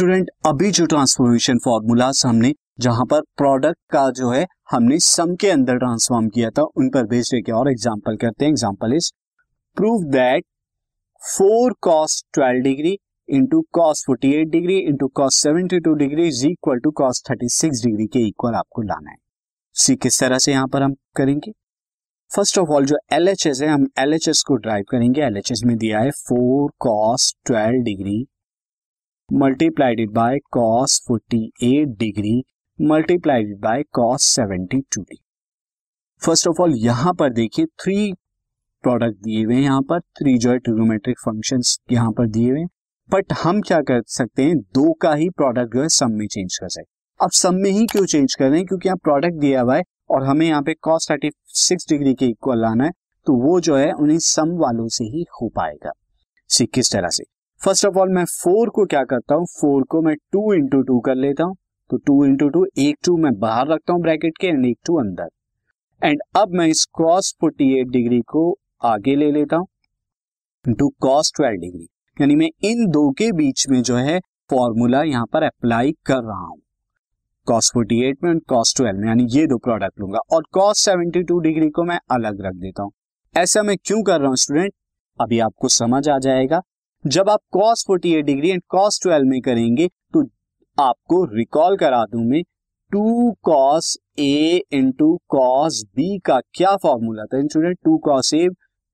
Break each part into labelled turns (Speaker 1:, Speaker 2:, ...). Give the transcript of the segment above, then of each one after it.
Speaker 1: Student अभी जो transformation formulas हमने जहाँ पर प्रोडक्ट का जो है, हमने सम के अंदर ट्रांसफॉर्म किया था, उन पर बेस्ड एक और एग्जांपल करते हैं। Example is prove that four cos twelve degree into cos forty eight degree into cos seventy two degree is equal to cos thirty six degree के इक्वल आपको लाना है। सी किस तरह से यहाँ पर हम करेंगे? फ़र्स्ट ऑफ़ ऑल जो एल एच एस है, हम एल एच एस को ड्राइव करेंगे। एल एच एस में दिया है four cos twelve degree multiplied by cos forty eight degree multiplied by cos seventy two degree first of all यहाँ पर देखिए थ्री प्रोडक्ट दिए हुए हैं यहाँ पर थ्री जो है फ़ंक्शंस यहाँ पर दिए हुए हैं। बट हम क्या कर सकते हैं? दो का ही प्रोडक्ट जो है सम में चेंज कर सकते अब सम में ही क्यों चेंज कर रहे हैं? क्योंकि यहाँ प्रोडक्ट दिया हुआ है और हमें यहाँ पे कॉस थर्टी सिक्स डिग्री के इक्वल लाना है तो वो जो है उन्हें सम वालों से ही हो पाएगा। किस तरह से? फ़र्स्ट ऑफ़ ऑल मैं फोर को क्या करता हूँ? फोर को मैं टू इंटू टू कर लेता हूँ। तो टू इंटू टू एक टू मैं बाहर रखता हूँ ब्रैकेट के एंड एक टू अंदर। एंड अब मैं इस कॉस फोर्टी एट डिग्री को आगे ले लेता हूँ। इंटू कॉस ट्वेल्व डिग्री यानी मैं इन दो के बीच में जो है फॉर्मूला यहाँ पर अप्लाई कर रहा हूँ। कॉस फोर्टी एट में कॉस ट्वेल्व में। यानी ये दो प्रोडक्ट लूँगा। और कॉस सेवेंटी टू डिग्री को मैं अलग रख देता हूँ। ऐसा मैं क्यों कर रहा हूँ स्टूडेंट अभी आपको समझ आ जाएगा। जब आप cos forty eight degree and cos twelve में करेंगे तो आपको रिकॉल करा दूँ मैं two cos A into cos B का क्या फॉर्मूला था? Student two cos A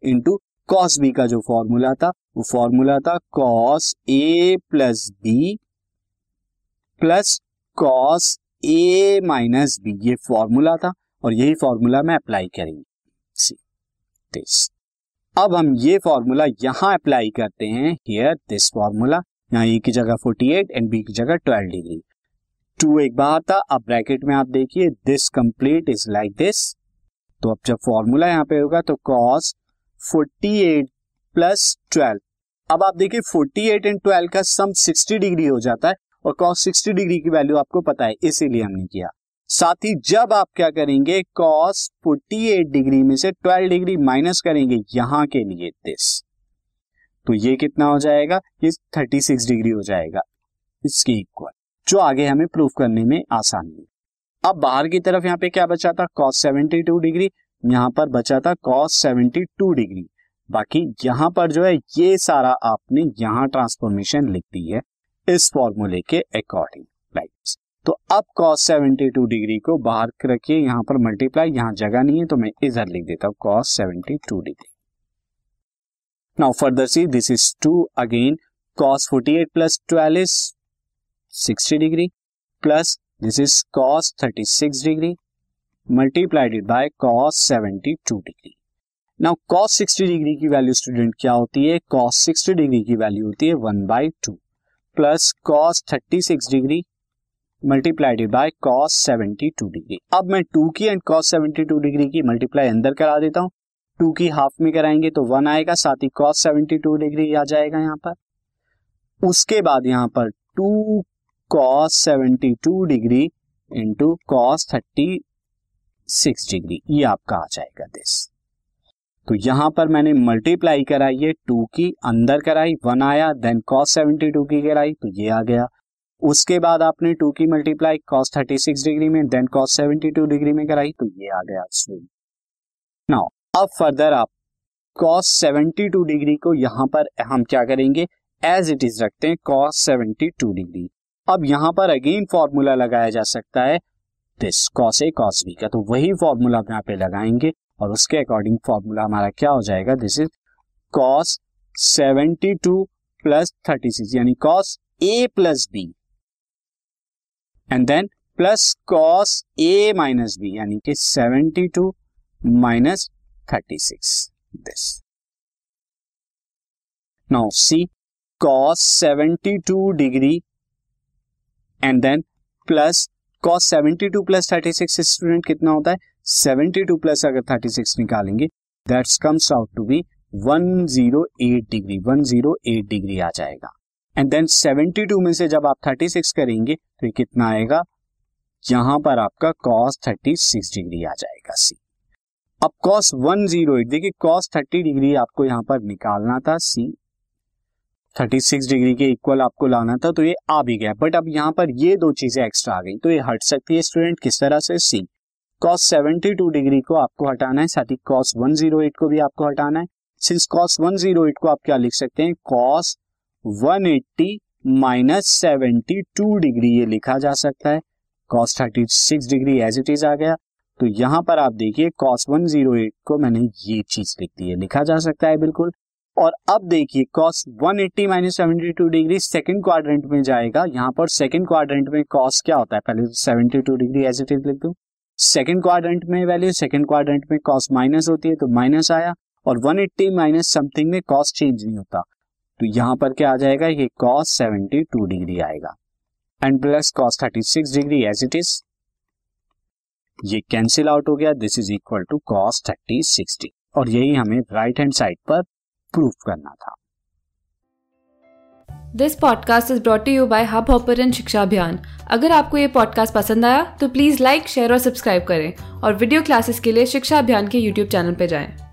Speaker 1: into cos B का जो फॉर्मूला था, वो फॉर्मूला था cos A plus B plus cos A minus B ये फॉर्मूला था और यही फॉर्मूला मैं अप्लाई करेंगे। सी दिस अब हम ये फॉर्मूला यहाँ अप्लाई करते हैं हियर दिस फॉर्मूला यहाँ ए की जगह 48 एंड बी की जगह 12 डिग्री टू एक बार था, अब ब्रैकेट में आप देखिए this complete is like this तो अब जब फॉर्मूला यहाँ पे होगा तो कॉस 48 प्लस 12 अब आप देखिए 48 एंड 12 का सम 60 डिग्री हो जाता है, और कॉस 60 डिग्री की वैल्यू आपको पता है, इसीलिए हमने किया। साथ ही जब आप क्या करेंगे कॉस 48 डिग्री में से 12 डिग्री माइनस करेंगे यहाँ के लिए दिस तो ये कितना हो जाएगा? ये 36 डिग्री हो जाएगा. इसके इक्वल जो आगे हमें प्रूफ करने में आसानी है। अब बाहर की तरफ़ यहाँ पे क्या बचा था? कॉस 72 डिग्री यहाँ पर बचा था कॉस 72 डिग्री बाकी यहाँ पर जो है, ये सारा आपने यहाँ ट्रांसफॉर्मेशन लिख दी है इस फॉर्मूले के अकॉर्डिंग लाइक तो अब कॉस 72 डिग्री को बाहर रखिए, यहाँ पर मल्टीप्लाई यहाँ जगह नहीं है तो मैं इधर लिख देता हूँ cos 72 degree now further see this is two again cos 48 plus 12 is 60 degree plus this is cos 36 degree multiplied by cos 72 degree now cos 60 degree की वैल्यू स्टूडेंट क्या होती है? कॉस 60 डिग्री की वैल्यू होती है one by two plus cos 36 degree multiplied by cos 72 degree अब मैं two की एंड cos 72 डिग्री की मल्टीप्लाई अंदर करा देता हूँ। टू की हाफ़ में कराएँगे तो वन आएगा, साथ ही कॉस सेवेंटी टू डिग्री आ जाएगा यहाँ पर। उसके बाद यहाँ पर two cos seventy two degree into cos thirty six degree ये आपका आ जाएगा दिस तो यहाँ पर मैंने मल्टीप्लाई कराई है टू की, अंदर कराई वन आया देन कॉस सेवेंटी टू की कराई तो ये आ गया। उसके बाद आपने टू की multiply cos thirty six degree में then cos seventy two degree में कराई तो ये आ गया नाउ अब फर्दर आप कॉस 72 डिग्री को यहाँ पर हम क्या करेंगे? एज इट इज़ रखते हैं कॉस 72 डिग्री अब यहाँ पर अगेन फॉर्मूला लगाया जा सकता है this cos A cos B का तो वही फॉर्मूला यहाँ पे लगाएँगे और उसके अकॉर्डिंग फॉर्मूला हमारा क्या हो जाएगा? दिस इज़ कॉस 72 प्लस 36 यानी cos A plus B and then plus cos A minus B यानी कि 72 minus thirty 36 this. Now, see, cos 72 degree and then plus, cos 72 plus 36 student कितना होता है? 72 प्लस अगर 36 निकालेंगे that's comes out to be 108 degree 108 degree आ जाएगा। And then 72 में से जब आप 36 करेंगे तो ये कितना आएगा? यहाँ पर आपका cos 36 डिग्री आ जाएगा सी अब कॉस वन ज़ीरो एट देखिए कॉस थर्टी डिग्री आपको यहाँ पर निकालना था सी 36 डिग्री के इक्वल आपको लाना था तो ये आ भी गया। बट अब यहाँ पर ये दो चीज़ें एक्स्ट्रा आ गई तो ये हट सकती है स्टूडेंट किस तरह से? सी कॉस 72 डिग्री को आपको हटाना है, साथ ही कॉस 108 को भी आपको हटाना है। सिंस कॉस 108 को आप क्या लिख सकते हैं? कॉस 180 माइनस सेवेंटी डिग्री, ये लिखा जा सकता है। Cos 36 degree as it is आ गया। तो यहाँ पर आप देखिए, कॉस 108 को मैंने ये चीज़ लिख दी है। लिखा जा सकता है बिल्कुल। और अब देखिए, cos 180 eighty minus seventy two degree second quadrant में जाएगा। यहाँ पर सेकेंड क्वाड्रेंट में कॉस क्या होता है? पहले 72 डिग्री एज इट इज़ लिख दू। सेकेंड क्वाड्रेंट में वैल्यू सेकेंड क्वाड्रेंट में कॉस माइनस होती है तो माइनस आया। और 180 एट्टी माइनस समथिंग में कॉस चेंज नहीं होता। तो यहाँ पर क्या आ जाएगा? ये कॉस 72 डिग्री आएगा। And plus cos 36 degree as it is ये कैंसिल आउट हो गया। This is equal to cos 30 60 और यही हमें राइट हैंड साइड पर प्रूफ करना था।
Speaker 2: This podcast is brought you by Hubhopper शिक्षा अभियान अगर आपको ये पॉडकास्ट पसंद आया तो प्लीज़ लाइक शेयर और सब्सक्राइब करें। और वीडियो क्लासेस के लिए शिक्षा अभियान के यूट्यूब चैनल पर जाएँ।